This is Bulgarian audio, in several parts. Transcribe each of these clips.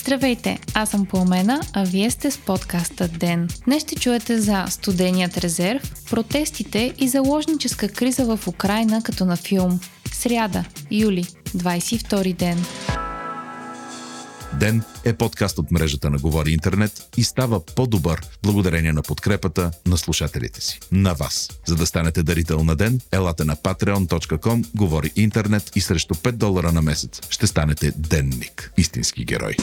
Здравейте, аз съм Пламена, а вие сте с подкаста ДЕН. Днес ще чуете за студеният резерв, протестите и заложническа криза в Украина като на филм. Сряда, юли, 22 ден. Ден е подкаст от мрежата на Говори Интернет и става по-добър благодарение на подкрепата на слушателите си. На вас. За да станете дарител на ден, елате на patreon.com, Говори Интернет и срещу 5 долара на месец ще станете денник. Истински герой.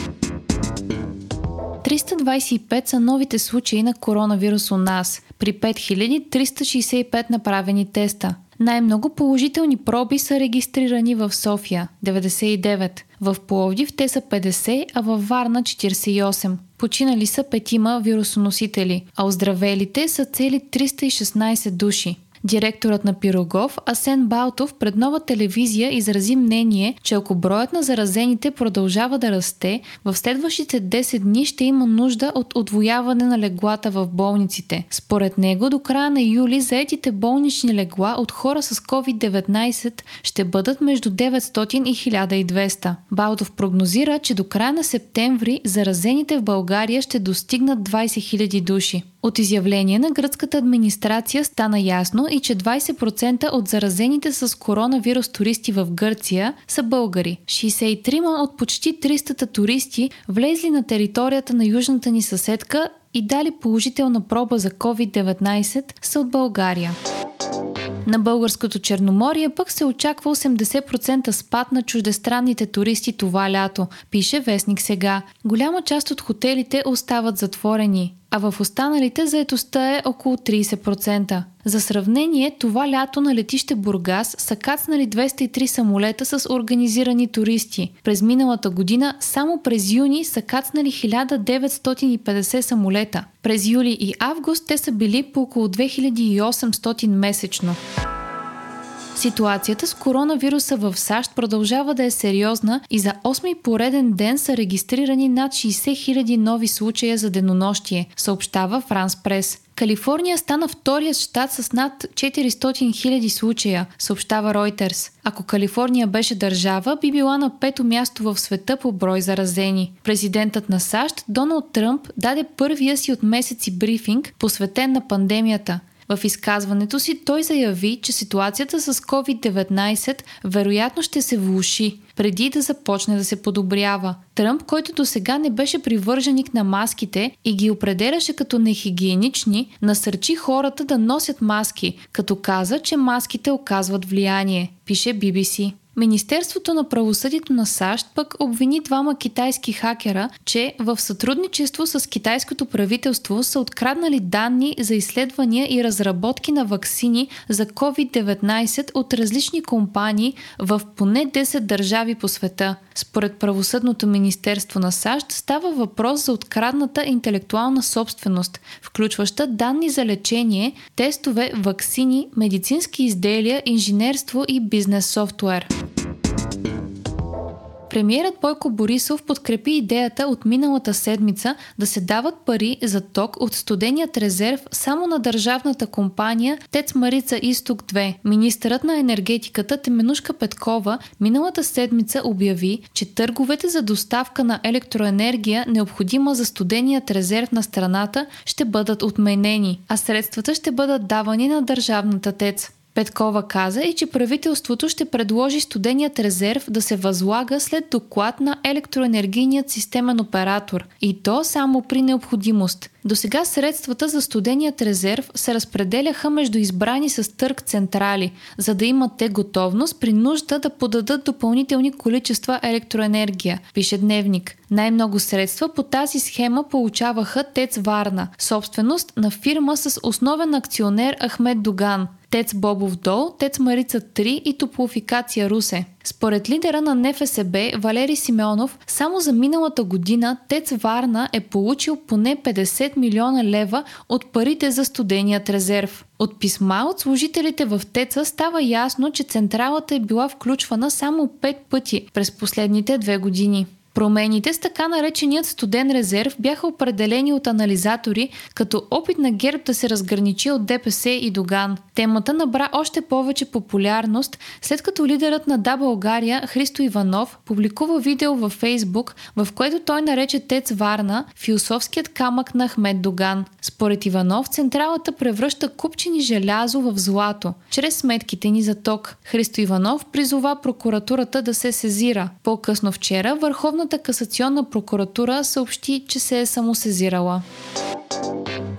325 са новите случаи на коронавирус у нас, при 5365 направени теста. Най-много положителни проби са регистрирани в София – 99, в Пловдив те са 50, а във Варна 48. Починали са петима вирусоносители, а оздравелите са цели 316 души. Директорът на Пирогов Асен Балтов пред нова телевизия изрази мнение, че ако броят на заразените продължава да расте, в следващите 10 дни ще има нужда от отвояване на леглата в болниците. Според него до края на юли заетите болнични легла от хора с COVID-19 ще бъдат между 900 и 1200. Балтов прогнозира, че до края на септември заразените в България ще достигнат 20 000 души. От изявление на гръцката администрация стана ясно и че 20% от заразените с коронавирус туристи в Гърция са българи. 63 от почти 300 туристи влезли на територията на южната ни съседка и дали положителна проба за COVID-19 са от България. На българското Черноморие пък се очаква 80% спад на чуждестранните туристи това лято, пише Вестник сега. Голяма част от хотелите остават затворени а в останалите заетостта е около 30%. За сравнение, това лято на летище Бургас са кацнали 203 самолета с организирани туристи. През миналата година само през юни са кацнали 1950 самолета. През юли и август те са били по около 2800 месечно. Ситуацията с коронавируса в САЩ продължава да е сериозна и за 8 пореден ден са регистрирани над 60 000 нови случая за денонощие, съобщава Франс Прес. Калифорния стана вторият щат с над 400 000 случая, съобщава Reuters. Ако Калифорния беше държава, би била на пето място в света по брой заразени. Президентът на САЩ Доналд Тръмп даде първия си от месеци брифинг, посветен на пандемията – в изказването си той заяви, че ситуацията с COVID-19 вероятно ще се влуши, преди да започне да се подобрява. Тръмп, който до сега не беше привърженик на маските и ги определяше като нехигиенични, насърчи хората да носят маски, като каза, че маските оказват влияние, пише BBC. Министерството на правосъдието на САЩ пък обвини двама китайски хакера, че в сътрудничество с китайското правителство са откраднали данни за изследвания и разработки на вакцини за COVID-19 от различни компании в поне 10 държави по света. Според правосъдното министерство на САЩ става въпрос за открадната интелектуална собственост, включваща данни за лечение, тестове, вакцини, медицински изделия, инженерство и бизнес софтуер. Премиерът Бойко Борисов подкрепи идеята от миналата седмица да се дават пари за ток от студеният резерв само на държавната компания ТЕЦ Марица Исток 2. Министърът на енергетиката Теменушка Петкова миналата седмица обяви, че търговете за доставка на електроенергия, необходима за студеният резерв на страната, ще бъдат отменени, а средствата ще бъдат давани на държавната ТЕЦ. Петкова каза и че правителството ще предложи студеният резерв да се възлага след доклад на електроенергийният системен оператор и то само при необходимост. До сега средствата за студеният резерв се разпределяха между избрани с търг централи, за да имат те готовност при нужда да подадат допълнителни количества електроенергия, пише Дневник. Най-много средства по тази схема получаваха ТЕЦ Варна, собственост на фирма с основен акционер Ахмед Доган. ТЕЦ Бобов дол, ТЕЦ Марица 3 и Топлофикация Русе. Според лидера на НФСБ Валери Симеонов, само за миналата година ТЕЦ Варна е получил поне 50 милиона лева от парите за студеният резерв. От писма от служителите в ТЕЦа става ясно, че централата е била включвана само 5 пъти през последните две години. Промените с така нареченият студен резерв бяха определени от анализатори като опит на ГЕРБ да се разграничи от ДПС и Доган. Темата набра още повече популярност, след като лидерът на Да България Христо Иванов публикува видео във Фейсбук, в което той нарече Тец Варна философският камък на Ахмед Доган. Според Иванов, централата превръща купчени желязо в злато, чрез сметките ни за ток. Христо Иванов призова прокуратурата да се сезира. По-късно вчера Върховната касационна прокуратура съобщи, че се е самосезирала.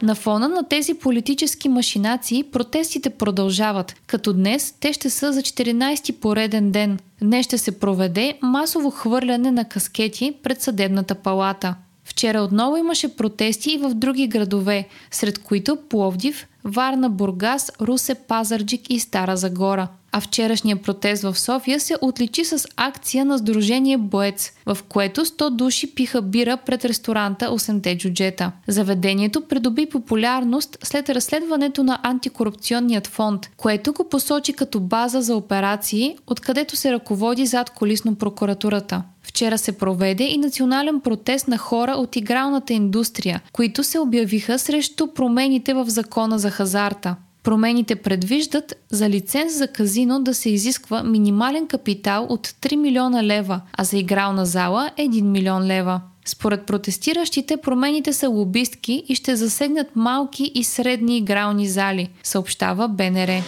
На фона на тези политически машинации протестите продължават, като днес те ще са за 14-ти пореден ден. Днес ще се проведе масово хвърляне на каскети пред съдебната палата. Вчера отново имаше протести и в други градове, сред които Пловдив, Варна, Бургас, Русе, Пазарджик и Стара Загора. А вчерашният протест в София се отличи с акция на Сдружение Боец, в което 100 души пиха бира пред ресторанта 8-те джуджета. Заведението придоби популярност след разследването на антикорупционният фонд, което го посочи като база за операции, откъдето се ръководи зад колисно прокуратурата. Вчера се проведе и национален протест на хора от игралната индустрия, които се обявиха срещу промените в закона за хазарта. Промените предвиждат за лиценз за казино да се изисква минимален капитал от 3 милиона лева, а за игрална зала 1 милион лева. Според протестиращите промените са лобистки и ще засегнат малки и средни игрални зали, съобщава БНР.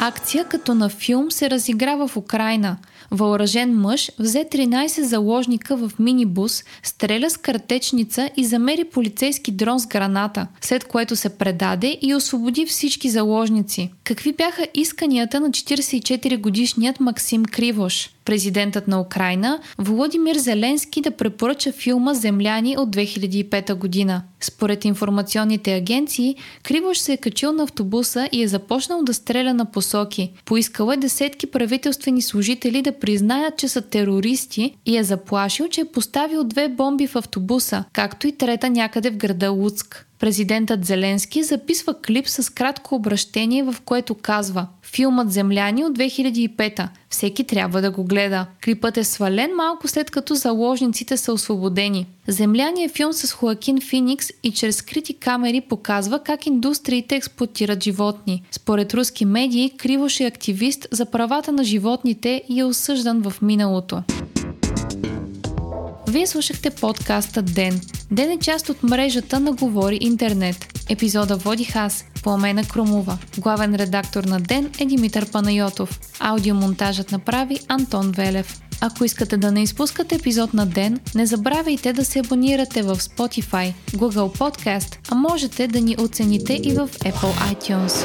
Акция като на филм се разиграва в Украина. Въоръжен мъж взе 13 заложника в минибус, стреля с картечница и замери полицейски дрон с граната, след което се предаде и освободи всички заложници. Какви бяха исканията на 44 годишният Максим Кривош? президентът на Украина Володимир Зеленски да препоръча филма Земляни от 2005 година. Според информационните агенции, Кривош се е качил на автобуса и е започнал да стреля на посоки. Поискал е десетки правителствени служители да признаят, че са терористи и е заплашил, че е поставил две бомби в автобуса, както и трета някъде в града Луцк. Президентът Зеленски записва клип с кратко обращение, в което казва Филмът Земляни от 2005 Всеки трябва да го гледа. Клипът е свален малко след като заложниците са освободени. Земляни е филм с Хоакин Феникс и чрез скрити камери показва как индустриите експлуатират животни. Според руски медии, Кривош е активист за правата на животните и е осъждан в миналото. Вие слушахте подкаста Ден. Ден е част от мрежата на Говори Интернет. Епизода водих аз, Пламена Крумова. Главен редактор на Ден е Димитър Панайотов. Аудиомонтажът направи Антон Велев. Ако искате да не изпускате епизод на ден, не забравяйте да се абонирате в Spotify, Google Podcast, а можете да ни оцените и в Apple iTunes.